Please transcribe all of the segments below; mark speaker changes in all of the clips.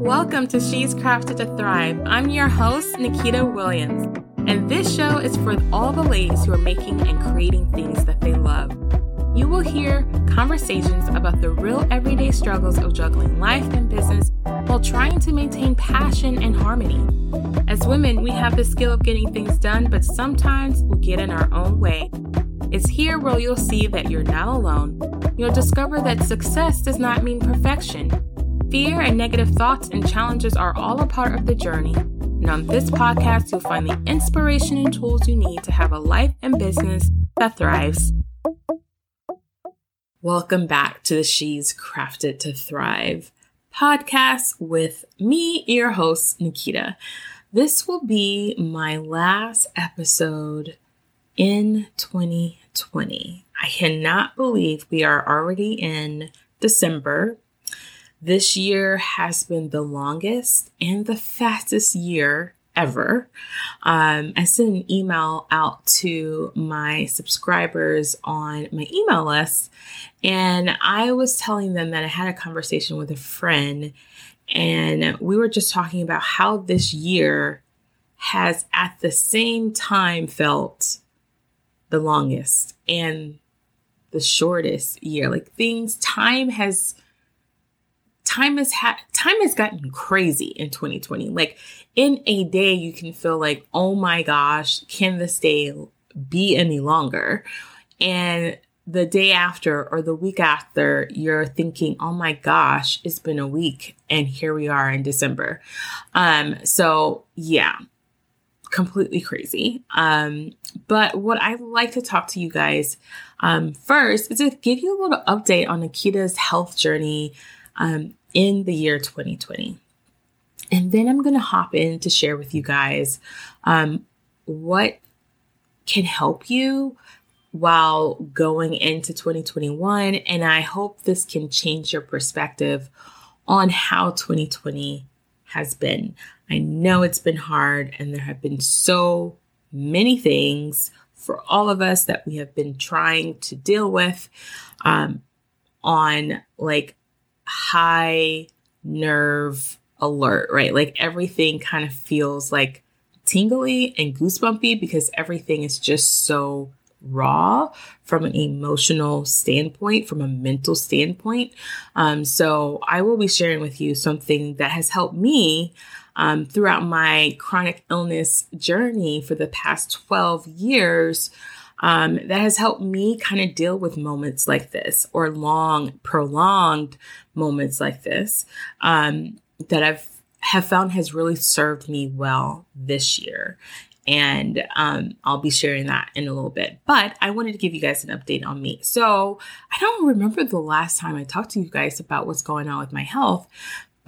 Speaker 1: Welcome to She's Crafted to Thrive. I'm your host, Nikita Williams, and this show is for all the ladies who are making and creating things that they love. You will hear conversations about the real everyday struggles of juggling life and business while trying to maintain passion and harmony. As women, we have the skill of getting things done, but sometimes we get in our own way. It's here where you'll see that you're not alone. You'll discover that success does not mean perfection. Fear and negative thoughts and challenges are all a part of the journey. And on this podcast, you'll find the inspiration and tools you need to have a life and business that thrives. Welcome back to the She's Crafted to Thrive podcast with me, your host, Nikita. This will be my last episode in 2020. I cannot believe we are already in December this year has been the longest and the fastest year ever. Um, I sent an email out to my subscribers on my email list, and I was telling them that I had a conversation with a friend, and we were just talking about how this year has at the same time felt the longest and the shortest year. Like things, time has time has had time has gotten crazy in 2020. Like in a day, you can feel like, oh my gosh, can this day be any longer? And the day after or the week after, you're thinking, oh my gosh, it's been a week and here we are in December. Um, so yeah, completely crazy. Um, but what i'd like to talk to you guys um, first is to give you a little update on Nikita's health journey um, in the year 2020. And then I'm going to hop in to share with you guys um, what can help you while going into 2021. And I hope this can change your perspective on how 2020 has been. I know it's been hard, and there have been so many things for all of us that we have been trying to deal with um, on like high nerve alert, right? Like everything kind of feels like tingly and goosebumpy because everything is just so raw from an emotional standpoint, from a mental standpoint. Um, so I will be sharing with you something that has helped me um, throughout my chronic illness journey for the past 12 years um, that has helped me kind of deal with moments like this or long, prolonged moments like this um, that I've have found has really served me well this year. And um, I'll be sharing that in a little bit. But I wanted to give you guys an update on me. So I don't remember the last time I talked to you guys about what's going on with my health,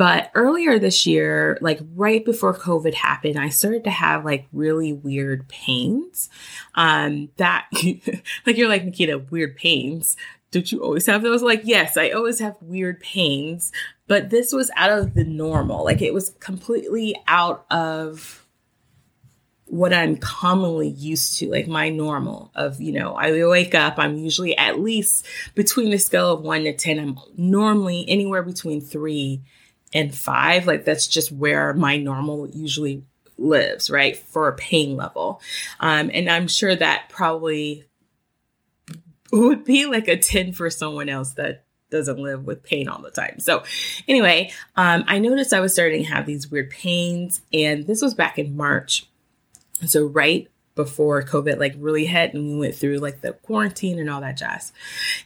Speaker 1: but earlier this year, like right before COVID happened, I started to have like really weird pains. Um, that like you're like Nikita, weird pains. Don't you always have those? Like, yes, I always have weird pains, but this was out of the normal. Like it was completely out of what I'm commonly used to, like my normal of, you know, I wake up, I'm usually at least between the scale of one to 10, I'm normally anywhere between three and five. Like that's just where my normal usually lives, right? For a pain level. Um, and I'm sure that probably would be like a 10 for someone else that doesn't live with pain all the time. So, anyway, um, I noticed I was starting to have these weird pains, and this was back in March. So, right before COVID like really hit and we went through like the quarantine and all that jazz.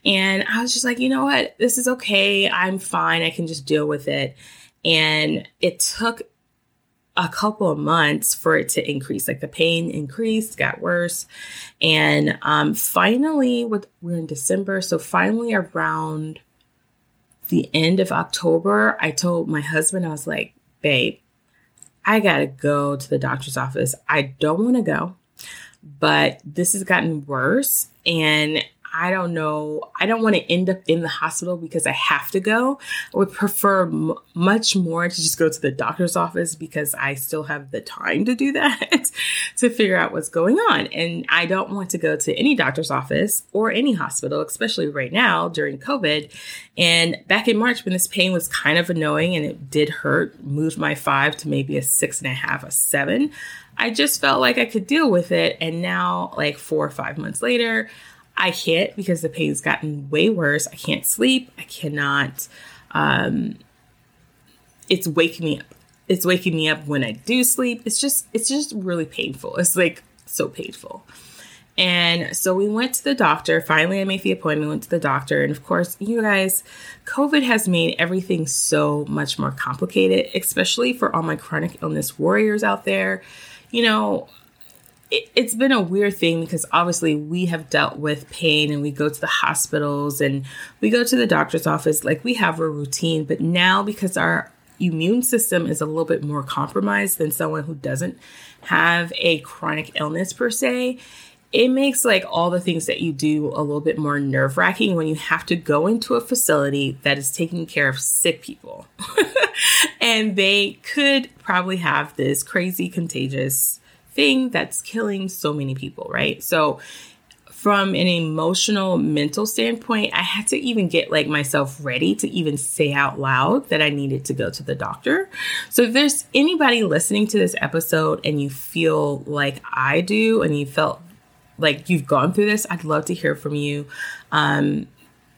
Speaker 1: And I was just like, you know what? This is okay. I'm fine. I can just deal with it. And it took a couple of months for it to increase. Like the pain increased, got worse. And um finally with we're in December, so finally around the end of October, I told my husband, I was like, babe, I gotta go to the doctor's office. I don't want to go but this has gotten worse and I don't know, I don't want to end up in the hospital because I have to go. I would prefer m- much more to just go to the doctor's office because I still have the time to do that to figure out what's going on. And I don't want to go to any doctor's office or any hospital, especially right now during COVID. And back in March, when this pain was kind of annoying and it did hurt, moved my five to maybe a six and a half, a seven. I just felt like I could deal with it. And now, like four or five months later, I can't because the pain's gotten way worse. I can't sleep. I cannot. Um, it's waking me up. It's waking me up when I do sleep. It's just, it's just really painful. It's like so painful. And so we went to the doctor. Finally, I made the appointment, went to the doctor. And of course, you guys, COVID has made everything so much more complicated, especially for all my chronic illness warriors out there you know, it, it's been a weird thing because obviously we have dealt with pain and we go to the hospitals and we go to the doctor's office. Like we have a routine, but now because our immune system is a little bit more compromised than someone who doesn't have a chronic illness per se, it makes like all the things that you do a little bit more nerve wracking when you have to go into a facility that is taking care of sick people. and they could probably have this crazy contagious thing that's killing so many people, right? So, from an emotional mental standpoint, I had to even get like myself ready to even say out loud that I needed to go to the doctor. So if there's anybody listening to this episode and you feel like I do and you felt like you've gone through this, I'd love to hear from you. Um,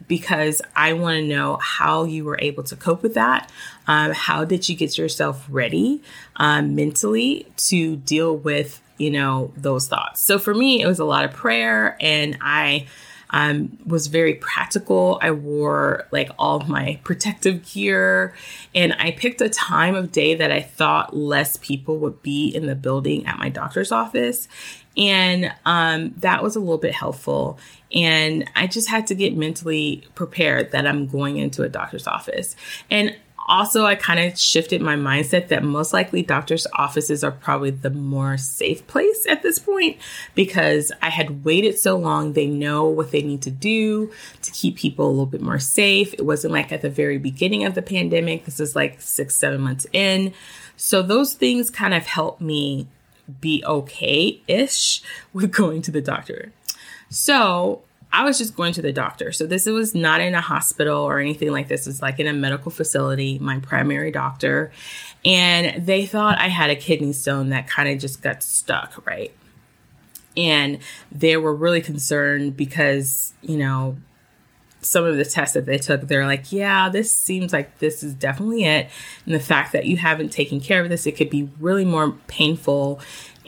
Speaker 1: because I want to know how you were able to cope with that. Um, how did you get yourself ready um, mentally to deal with, you know, those thoughts? So for me, it was a lot of prayer, and I um, was very practical. I wore like all of my protective gear, and I picked a time of day that I thought less people would be in the building at my doctor's office. And um, that was a little bit helpful. And I just had to get mentally prepared that I'm going into a doctor's office. And also, I kind of shifted my mindset that most likely doctors' offices are probably the more safe place at this point because I had waited so long. They know what they need to do to keep people a little bit more safe. It wasn't like at the very beginning of the pandemic. This is like six, seven months in. So, those things kind of helped me be okay ish with going to the doctor. So I was just going to the doctor. So this was not in a hospital or anything like this. It's like in a medical facility, my primary doctor. And they thought I had a kidney stone that kind of just got stuck, right? And they were really concerned because, you know, some of the tests that they took, they're like, yeah, this seems like this is definitely it. And the fact that you haven't taken care of this, it could be really more painful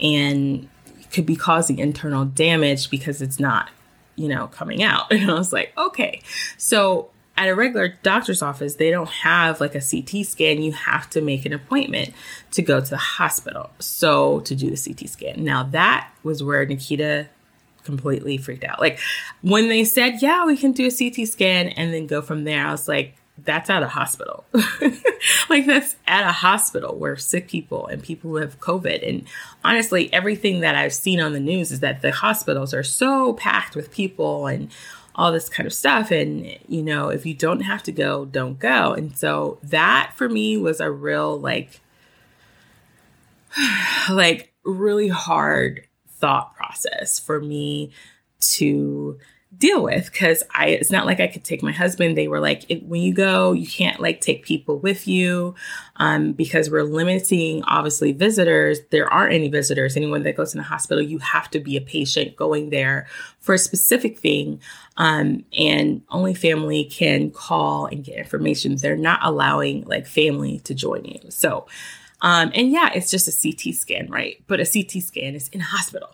Speaker 1: and could be causing internal damage because it's not, you know, coming out. And I was like, okay. So at a regular doctor's office, they don't have like a CT scan. You have to make an appointment to go to the hospital. So to do the CT scan. Now that was where Nikita completely freaked out. Like when they said, yeah, we can do a CT scan and then go from there, I was like, that's at a hospital. like that's at a hospital where sick people and people who have COVID. And honestly, everything that I've seen on the news is that the hospitals are so packed with people and all this kind of stuff. And, you know, if you don't have to go, don't go. And so that for me was a real, like, like really hard thought process for me to deal with because I it's not like I could take my husband. They were like, when you go, you can't like take people with you um, because we're limiting obviously visitors. There aren't any visitors. Anyone that goes in the hospital, you have to be a patient going there for a specific thing. Um, and only family can call and get information. They're not allowing like family to join you. So um, and yeah, it's just a CT scan, right? But a CT scan is in a hospital.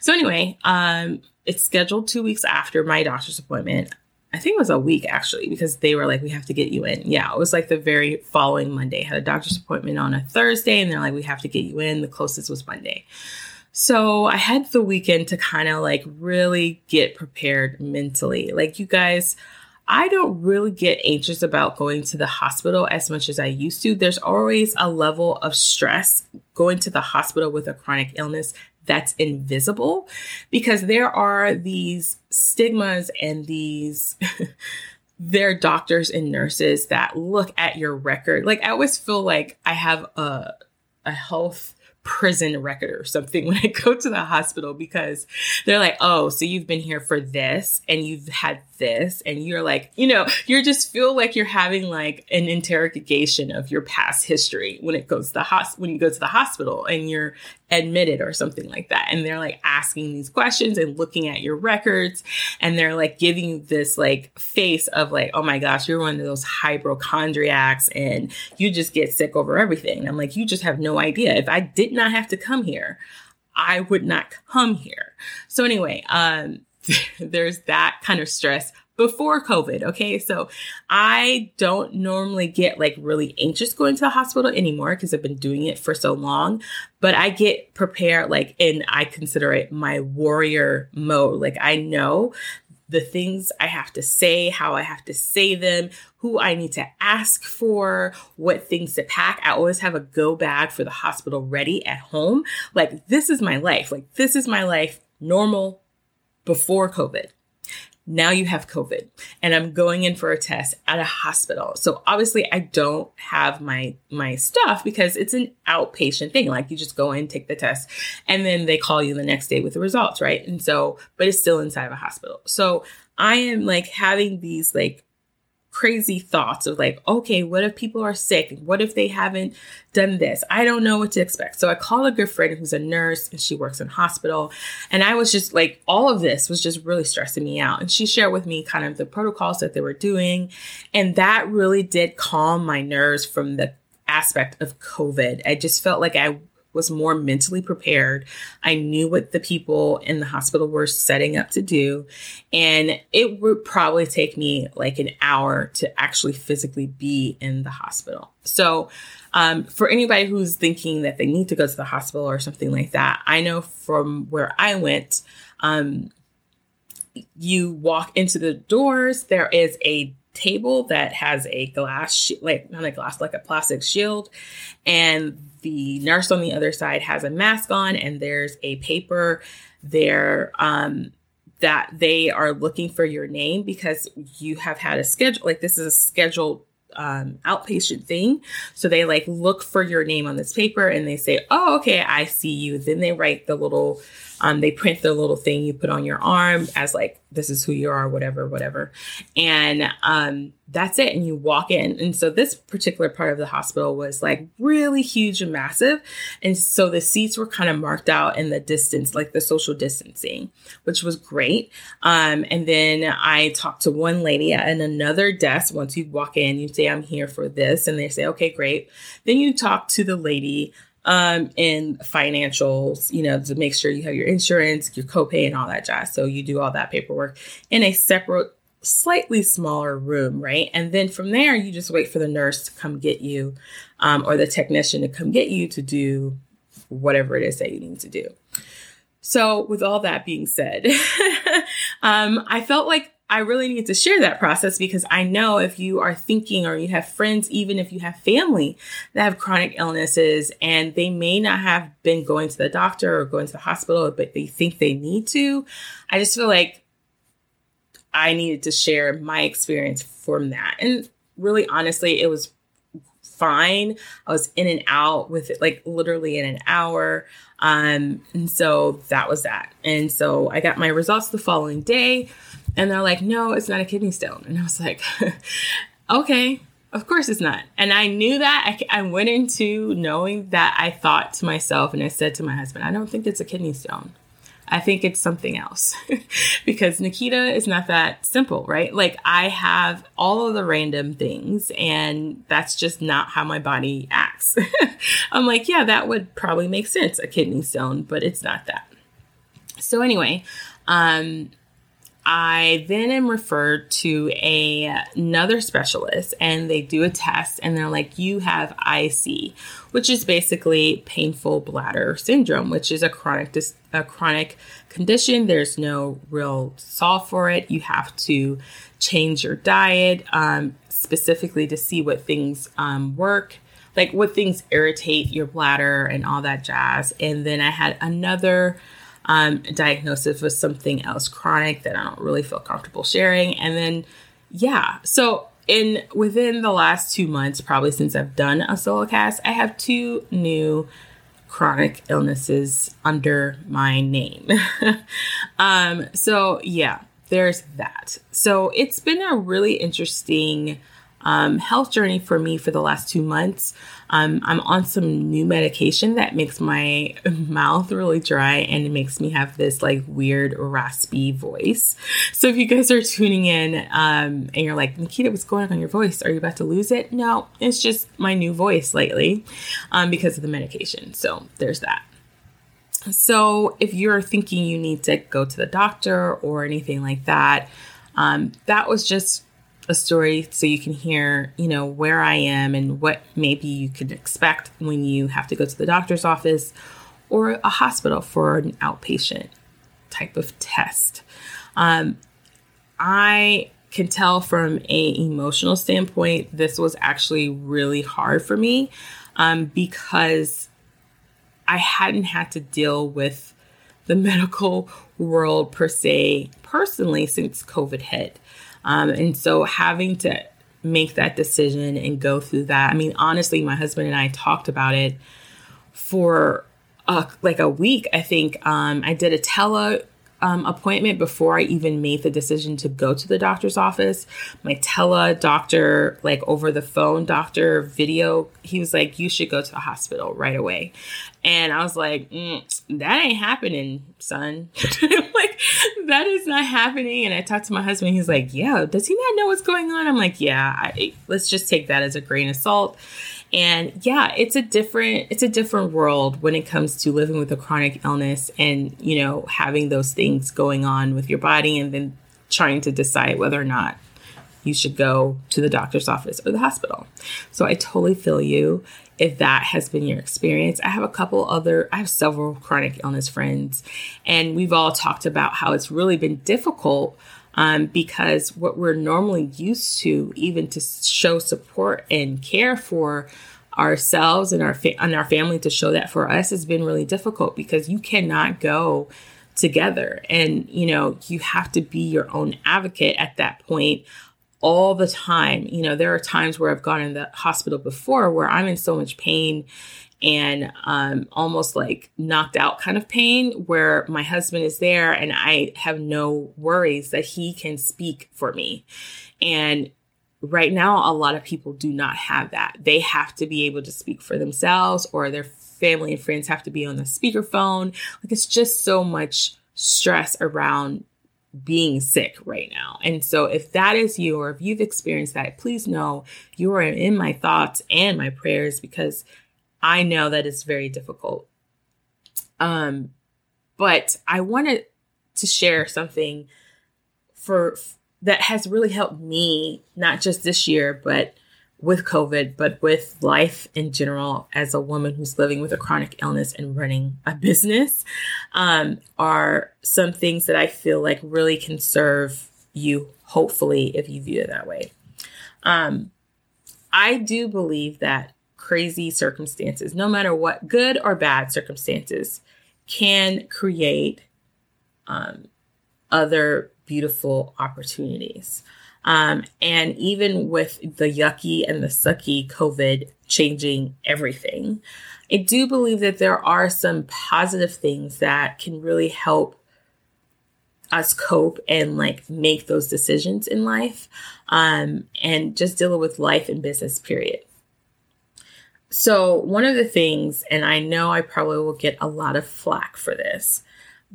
Speaker 1: So anyway, um, it's scheduled two weeks after my doctor's appointment. I think it was a week actually, because they were like, we have to get you in. Yeah, it was like the very following Monday. I had a doctor's appointment on a Thursday, and they're like, we have to get you in. The closest was Monday. So I had the weekend to kind of like really get prepared mentally. Like, you guys, I don't really get anxious about going to the hospital as much as I used to. There's always a level of stress going to the hospital with a chronic illness that's invisible because there are these stigmas and these they're doctors and nurses that look at your record. Like I always feel like I have a a health prison record or something when I go to the hospital because they're like, oh, so you've been here for this and you've had this. And you're like, you know, you just feel like you're having like an interrogation of your past history when it goes to the hospital, when you go to the hospital and you're admitted or something like that. And they're like asking these questions and looking at your records. And they're like giving you this like face of like, oh my gosh, you're one of those hypochondriacs and you just get sick over everything. And I'm like, you just have no idea. If I did not have to come here, I would not come here. So anyway, um, there's that kind of stress before COVID. Okay. So I don't normally get like really anxious going to the hospital anymore because I've been doing it for so long, but I get prepared, like, and I consider it my warrior mode. Like, I know the things I have to say, how I have to say them, who I need to ask for, what things to pack. I always have a go bag for the hospital ready at home. Like, this is my life. Like, this is my life normal before COVID. Now you have COVID and I'm going in for a test at a hospital. So obviously I don't have my my stuff because it's an outpatient thing. Like you just go in, take the test, and then they call you the next day with the results, right? And so, but it's still inside of a hospital. So I am like having these like crazy thoughts of like, okay, what if people are sick? What if they haven't done this? I don't know what to expect. So I call a good friend who's a nurse and she works in hospital. And I was just like, all of this was just really stressing me out. And she shared with me kind of the protocols that they were doing. And that really did calm my nerves from the aspect of COVID. I just felt like I was more mentally prepared. I knew what the people in the hospital were setting up to do. And it would probably take me like an hour to actually physically be in the hospital. So, um, for anybody who's thinking that they need to go to the hospital or something like that, I know from where I went, um, you walk into the doors, there is a table that has a glass, sh- like not a glass, like a plastic shield. And the nurse on the other side has a mask on, and there's a paper there um, that they are looking for your name because you have had a schedule. Like this is a scheduled um, outpatient thing. So they like look for your name on this paper and they say, Oh, okay, I see you. Then they write the little um, they print the little thing you put on your arm as like this is who you are, whatever, whatever, and um, that's it. And you walk in. And so this particular part of the hospital was like really huge and massive, and so the seats were kind of marked out in the distance, like the social distancing, which was great. Um, and then I talked to one lady at another desk. Once you walk in, you say, "I'm here for this," and they say, "Okay, great." Then you talk to the lady um, and financials, you know, to make sure you have your insurance, your copay, and all that jazz. So you do all that paperwork in a separate, slightly smaller room, right? And then from there, you just wait for the nurse to come get you um, or the technician to come get you to do whatever it is that you need to do. So, with all that being said, um, I felt like I really need to share that process because I know if you are thinking or you have friends, even if you have family that have chronic illnesses and they may not have been going to the doctor or going to the hospital, but they think they need to, I just feel like I needed to share my experience from that. And really, honestly, it was fine. I was in and out with it, like literally in an hour. Um, and so that was that. And so I got my results the following day. And they're like, no, it's not a kidney stone. And I was like, okay, of course it's not. And I knew that. I, I went into knowing that I thought to myself, and I said to my husband, I don't think it's a kidney stone. I think it's something else because Nikita is not that simple, right? Like I have all of the random things and that's just not how my body acts. I'm like, yeah, that would probably make sense, a kidney stone, but it's not that. So anyway, um, I then am referred to a, another specialist and they do a test and they're like, you have IC, which is basically painful bladder syndrome, which is a chronic, dis- a chronic condition. There's no real solve for it. You have to change your diet um, specifically to see what things um, work like what things irritate your bladder and all that jazz. And then I had another um, diagnosis with something else chronic that I don't really feel comfortable sharing. And then, yeah, so in within the last two months, probably since I've done a solo cast, I have two new chronic illnesses under my name. um, so yeah, there's that. So it's been a really interesting um, health journey for me for the last two months. Um, I'm on some new medication that makes my mouth really dry and it makes me have this like weird raspy voice. So if you guys are tuning in um, and you're like, Nikita, what's going on in your voice? Are you about to lose it? No, it's just my new voice lately um, because of the medication. So there's that. So if you're thinking you need to go to the doctor or anything like that, um, that was just a story so you can hear, you know, where I am and what maybe you could expect when you have to go to the doctor's office or a hospital for an outpatient type of test. Um, I can tell from a emotional standpoint, this was actually really hard for me um, because I hadn't had to deal with the medical world per se personally since COVID hit. Um, and so having to make that decision and go through that, I mean, honestly, my husband and I talked about it for uh, like a week. I think um, I did a tele um, appointment before I even made the decision to go to the doctor's office. My tele doctor, like over the phone doctor video, he was like, You should go to the hospital right away. And I was like, mm, That ain't happening, son. that is not happening. And I talked to my husband. He's like, Yeah, does he not know what's going on? I'm like, Yeah, I, let's just take that as a grain of salt. And yeah, it's a different it's a different world when it comes to living with a chronic illness and, you know, having those things going on with your body and then trying to decide whether or not you should go to the doctor's office or the hospital. So I totally feel you if that has been your experience. I have a couple other, I have several chronic illness friends, and we've all talked about how it's really been difficult um, because what we're normally used to, even to show support and care for ourselves and our fa- and our family, to show that for us has been really difficult because you cannot go together, and you know you have to be your own advocate at that point all the time. You know, there are times where I've gone in the hospital before where I'm in so much pain and um, almost like knocked out kind of pain where my husband is there and I have no worries that he can speak for me. And right now, a lot of people do not have that. They have to be able to speak for themselves or their family and friends have to be on the speakerphone. Like it's just so much stress around being sick right now. And so if that is you or if you've experienced that, please know you are in my thoughts and my prayers because I know that it's very difficult. Um, but I wanted to share something for that has really helped me, not just this year, but with COVID, but with life in general as a woman who's living with a chronic illness and running a business, um, are some things that I feel like really can serve you, hopefully, if you view it that way. Um, I do believe that crazy circumstances, no matter what, good or bad circumstances, can create um, other beautiful opportunities. Um, and even with the yucky and the sucky COVID changing everything, I do believe that there are some positive things that can really help us cope and like make those decisions in life um, and just deal with life and business, period. So, one of the things, and I know I probably will get a lot of flack for this,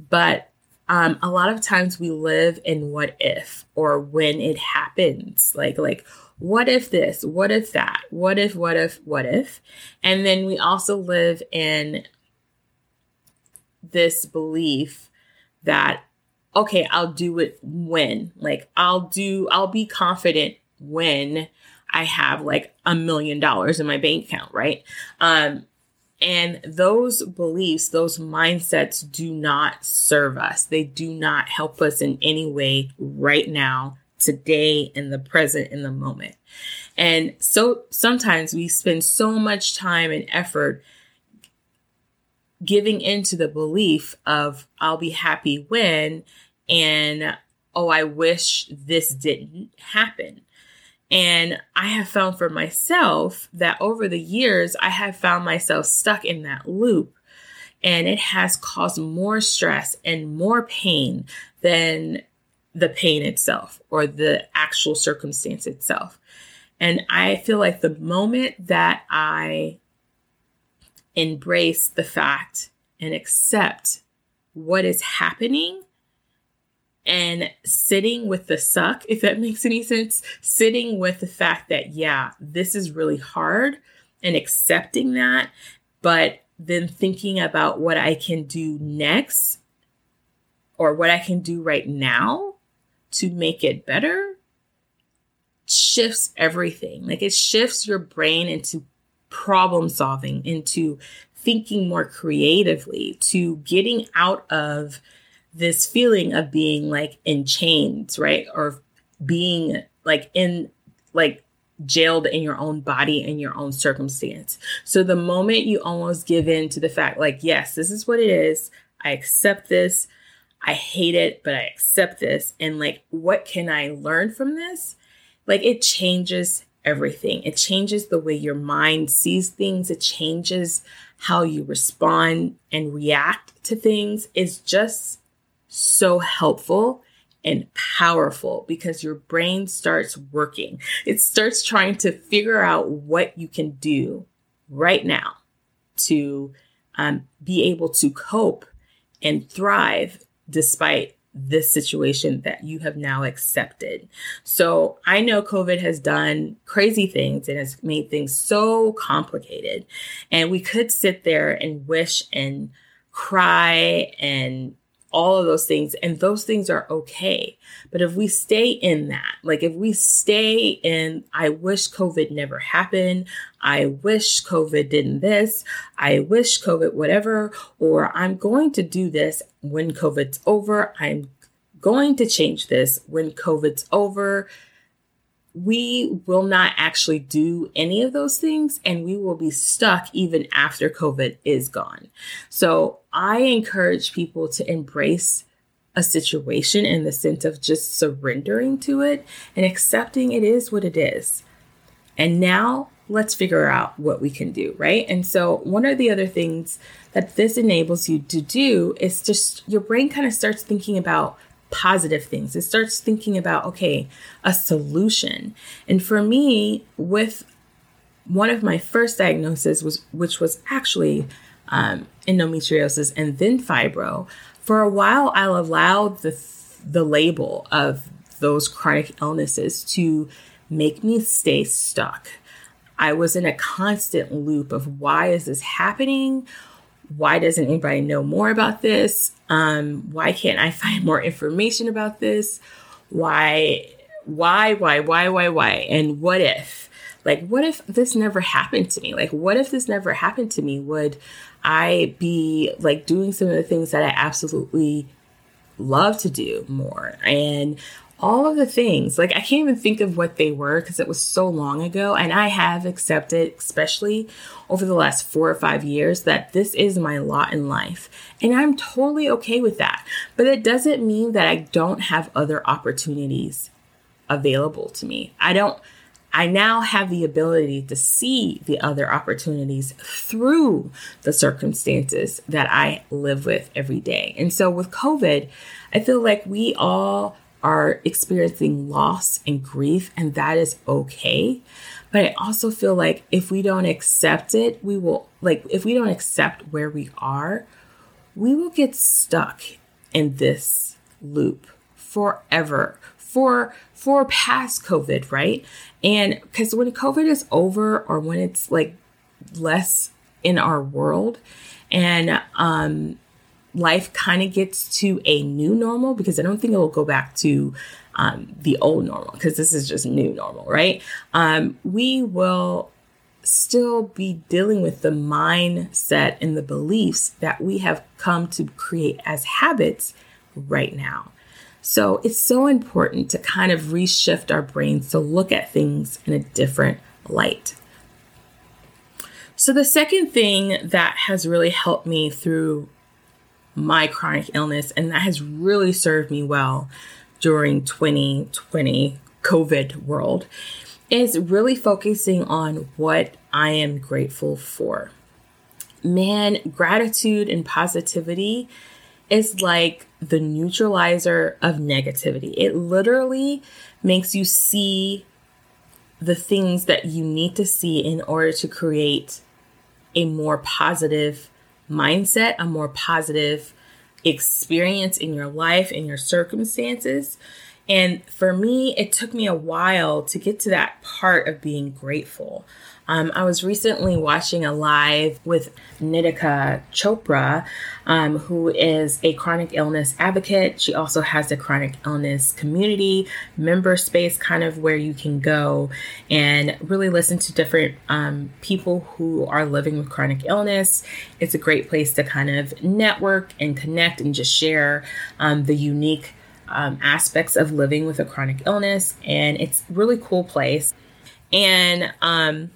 Speaker 1: but um, a lot of times we live in what if or when it happens. Like, like, what if this? What if that? What if, what if, what if? And then we also live in this belief that, okay, I'll do it when. Like, I'll do, I'll be confident when I have like a million dollars in my bank account, right? Um, and those beliefs, those mindsets do not serve us. They do not help us in any way right now, today, in the present, in the moment. And so sometimes we spend so much time and effort giving into the belief of I'll be happy when and oh, I wish this didn't happen. And I have found for myself that over the years, I have found myself stuck in that loop. And it has caused more stress and more pain than the pain itself or the actual circumstance itself. And I feel like the moment that I embrace the fact and accept what is happening and sitting with the suck, if that makes any sense, sitting with the fact that, yeah, this is really hard and accepting that, but then thinking about what I can do next or what I can do right now to make it better shifts everything. Like it shifts your brain into problem solving, into thinking more creatively, to getting out of this feeling of being like in chains, right? Or being like in like jailed in your own body and your own circumstance. So the moment you almost give in to the fact, like, yes, this is what it is, I accept this, I hate it, but I accept this. And like, what can I learn from this? Like, it changes everything. It changes the way your mind sees things, it changes how you respond and react to things. It's just so helpful and powerful because your brain starts working. It starts trying to figure out what you can do right now to um, be able to cope and thrive despite this situation that you have now accepted. So I know COVID has done crazy things and has made things so complicated. And we could sit there and wish and cry and all of those things. And those things are okay. But if we stay in that, like if we stay in, I wish COVID never happened. I wish COVID didn't this. I wish COVID whatever, or I'm going to do this when COVID's over. I'm going to change this when COVID's over we will not actually do any of those things and we will be stuck even after COVID is gone. So I encourage people to embrace a situation in the sense of just surrendering to it and accepting it is what it is. And now let's figure out what we can do, right? And so, one of the other things that this enables you to do is just your brain kind of starts thinking about positive things. It starts thinking about, okay, a solution. And for me, with one of my first diagnoses was, which was actually um, endometriosis and then fibro. For a while, I allowed the the label of those chronic illnesses to make me stay stuck. I was in a constant loop of why is this happening? why doesn't anybody know more about this? Um, why can't I find more information about this? Why, why, why, why, why, why? And what if? Like, what if this never happened to me? Like, what if this never happened to me? Would I be like doing some of the things that I absolutely love to do more? And all of the things. Like I can't even think of what they were because it was so long ago. And I have accepted, especially over the last four or five years, that this is my lot in life. And I'm totally okay with that. But it doesn't mean that I don't have other opportunities available to me. I don't. I now have the ability to see the other opportunities through the circumstances that I live with every day. And so with COVID, I feel like we all are experiencing loss and grief, and that is okay. But I also feel like if we don't accept it, we will, like, if we don't accept where we are, we will get stuck in this loop forever for for past covid right and because when covid is over or when it's like less in our world and um life kind of gets to a new normal because I don't think it will go back to um, the old normal because this is just new normal, right? Um, we will still be dealing with the mindset and the beliefs that we have come to create as habits right now. So it's so important to kind of reshift our brains to look at things in a different light. So, the second thing that has really helped me through my chronic illness, and that has really served me well during 2020 COVID world, is really focusing on what I am grateful for. Man, gratitude and positivity is like the neutralizer of negativity. It literally makes you see the things that you need to see in order to create a more positive mindset, a more positive experience in your life, in your circumstances. And for me, it took me a while to get to that part of being grateful. Um, I was recently watching a live with Nitika Chopra, um, who is a chronic illness advocate. She also has a chronic illness community member space, kind of where you can go and really listen to different um, people who are living with chronic illness. It's a great place to kind of network and connect and just share um, the unique. Um, aspects of living with a chronic illness, and it's really cool place. And um,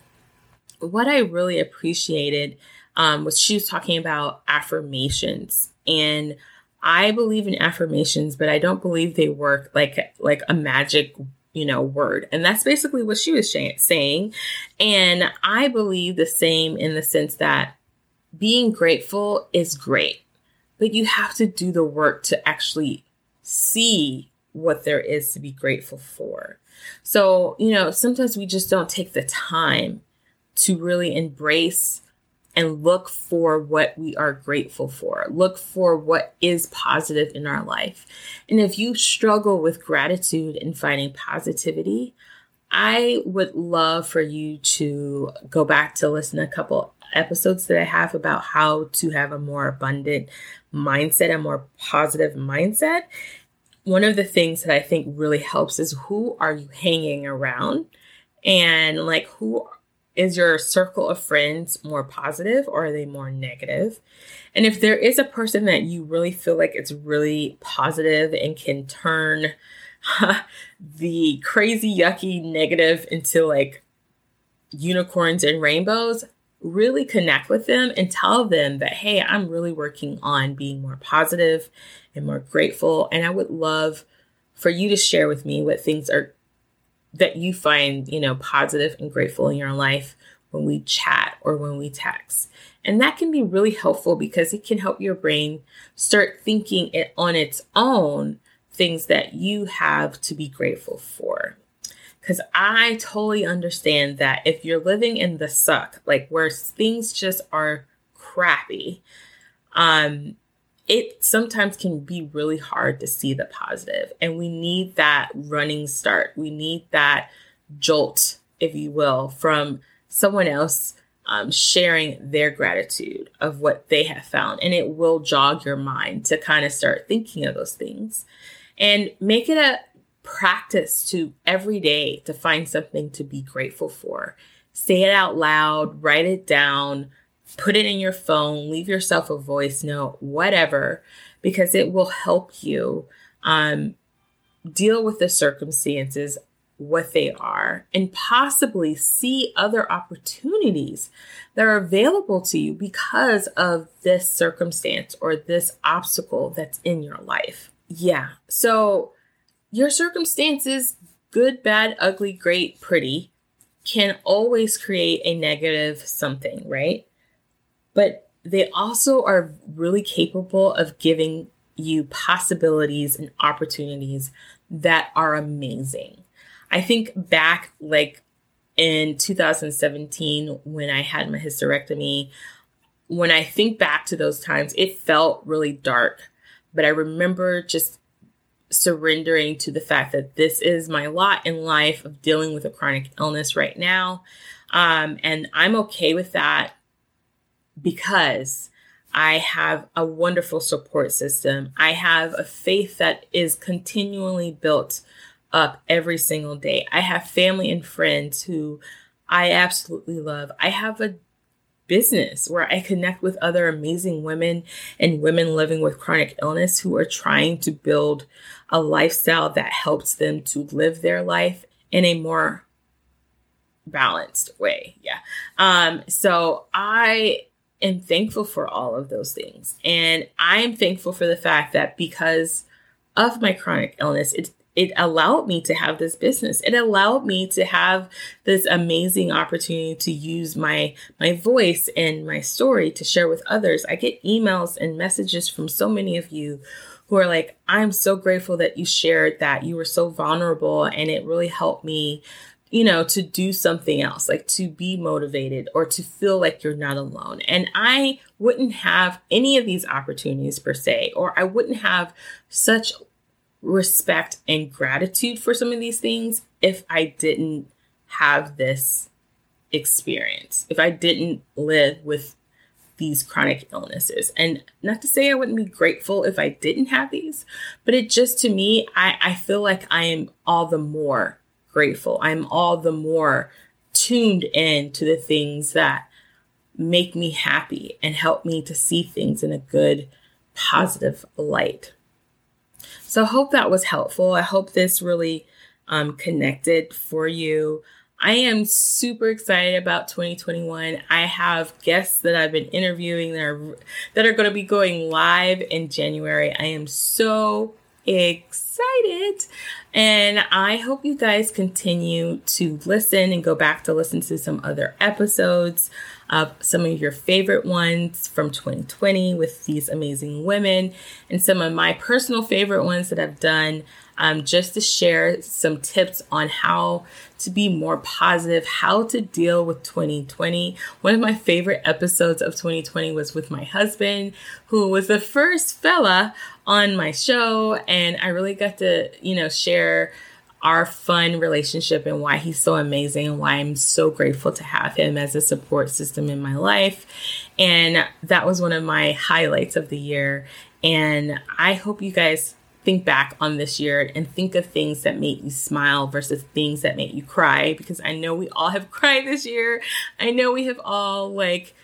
Speaker 1: what I really appreciated um, was she was talking about affirmations, and I believe in affirmations, but I don't believe they work like like a magic you know word. And that's basically what she was sh- saying. And i believe the same in the sense that being grateful is great but you have to do the work to actually see what there is to be grateful for. So you know sometimes we just don't take the time to really embrace and look for what we are grateful for. Look for what is positive in our life. And if you struggle with gratitude and finding positivity, I would love for you to go back to listen a couple episodes that I have about how to have a more abundant mindset, a more positive mindset. One of the things that I think really helps is who are you hanging around? And like, who is your circle of friends more positive or are they more negative? And if there is a person that you really feel like it's really positive and can turn the crazy, yucky negative into like unicorns and rainbows, really connect with them and tell them that, hey, I'm really working on being more positive and more grateful. And I would love for you to share with me what things are that you find, you know, positive and grateful in your life when we chat or when we text. And that can be really helpful because it can help your brain start thinking it on its own things that you have to be grateful for. Because I totally understand that if you're living in the suck, like where things just are crappy, um, it sometimes can be really hard to see the. And we need that running start. We need that jolt, if you will, from someone else um, sharing their gratitude of what they have found. And it will jog your mind to kind of start thinking of those things and make it a practice to every day to find something to be grateful for. Say it out loud, write it down, put it in your phone, leave yourself a voice note, whatever, because it will help you um, deal with the circumstances what they are and possibly see other opportunities that are available to you because of this circumstance or this obstacle that's in your life. Yeah. So your circumstances, good, bad, ugly, great, pretty, can always create a negative something, right? But they also are really capable of giving you possibilities and opportunities that are amazing. I think back like in 2017 when I had my hysterectomy, when I think back to those times, it felt really dark. But I remember just surrendering to the fact that this is my lot in life of dealing with a chronic illness right now. Um, and I'm okay with that because I have a wonderful support system. I have a faith that is continually built up every single day. I have family and friends who I absolutely love. I have a business where I connect with other amazing women and women living with chronic illness who are trying to build a lifestyle that helps them to live their life in a more balanced way. Yeah. Um, so I am thankful for all of those things. And I am thankful for the fact that because of my chronic illness, it it allowed me to have this business. It allowed me to have this amazing opportunity to use my my voice and my story to share with others. I get emails and messages from so many of you who are like, I'm so grateful that you shared that. You were so vulnerable and it really helped me you know, to do something else, like to be motivated or to feel like you're not alone. And I wouldn't have any of these opportunities per se, or I wouldn't have such respect and gratitude for some of these things if I didn't have this experience, if I didn't live with these chronic illnesses. And not to say I wouldn't be grateful if I didn't have these, but it just to me, I, I feel like I am all the more grateful. I'm all the more tuned in to the things that make me happy and help me to see things in a good, positive light. So I hope that was helpful. I hope this really um, connected for you. I am super excited about 2021. I have guests that I've been interviewing that are that are going to be going live in January. I am so excited. And I hope you guys continue to listen and go back to listen to some other episodes of some of your favorite ones from 2020 with these amazing women and some of my personal favorite ones that I've done um, just to share some tips on how to be more positive, how to deal with 2020. One of my favorite episodes of 2020 was with my husband, who was the first fella on my show. And I really got to, you know, share our fun relationship and why he's so amazing and why I'm so grateful to have him as a support system in my life. And that was one of my highlights of the year. And I hope you guys think back on this year and think of things that make you smile versus things that make you cry because I know we all have cried this year. I know we have all like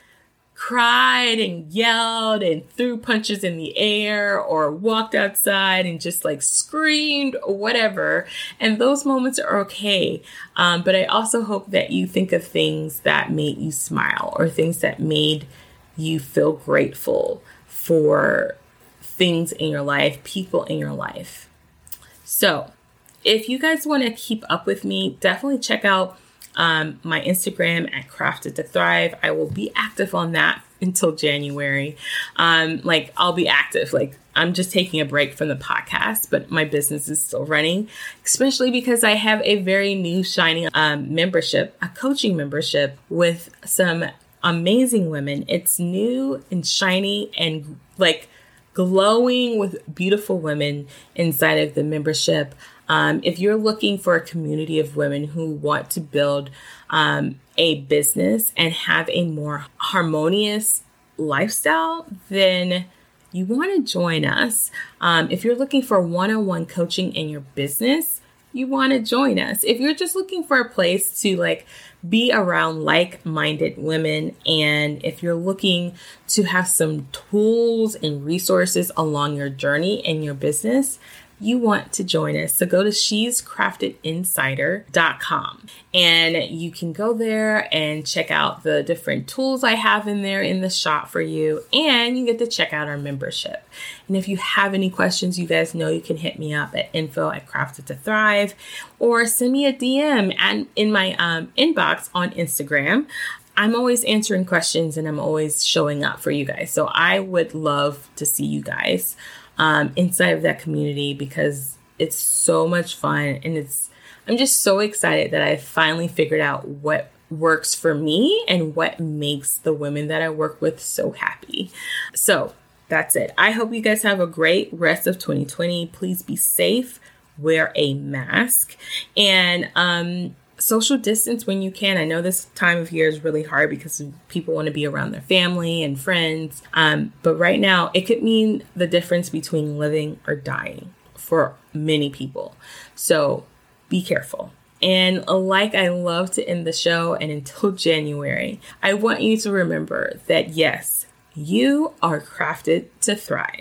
Speaker 1: cried and yelled and threw punches in the air or walked outside and just like screamed or whatever. And those moments are okay. Um, but I also hope that you think of things that made you smile or things that made you feel grateful for things in your life, people in your life. So, if you guys want to keep up with me, definitely check out um, my Instagram at Crafted to Thrive. I will be active on that until January. Um, like I'll be active. Like I'm just taking a break from the podcast, but my business is still running, especially because I have a very new shiny um, membership, a coaching membership with some amazing women. It's new and shiny and like glowing with beautiful women inside of the membership. Um, if you're looking for a community of women who want to build um, a business and have a more harmonious lifestyle, then you want to join us. Um, if you're looking for one on one coaching in your business, you want to join us. If you're just looking for a place to like be around like minded women, and if you're looking to have some tools and resources along your journey in your business, you want to join us. So go to she's crafted insider.com and you can go there and check out the different tools I have in there in the shop for you. And you get to check out our membership. And if you have any questions, you guys know you can hit me up at info at crafted to thrive or send me a DM and in my um, inbox on Instagram. I'm always answering questions and I'm always showing up for you guys. So I would love to see you guys um, inside of that community because it's so much fun and it's I'm just so excited that I finally figured out what works for me and what makes the women that I work with so happy. So that's it. I hope you guys have a great rest of 2020. Please be safe, wear a mask, and um, social distance when you can. I know this time of year is really hard because people want to be around their family and friends. Um, but right now, it could mean the difference between living or dying for many people. So be careful. And like I love to end the show, and until January, I want you to remember that yes, you are crafted to thrive.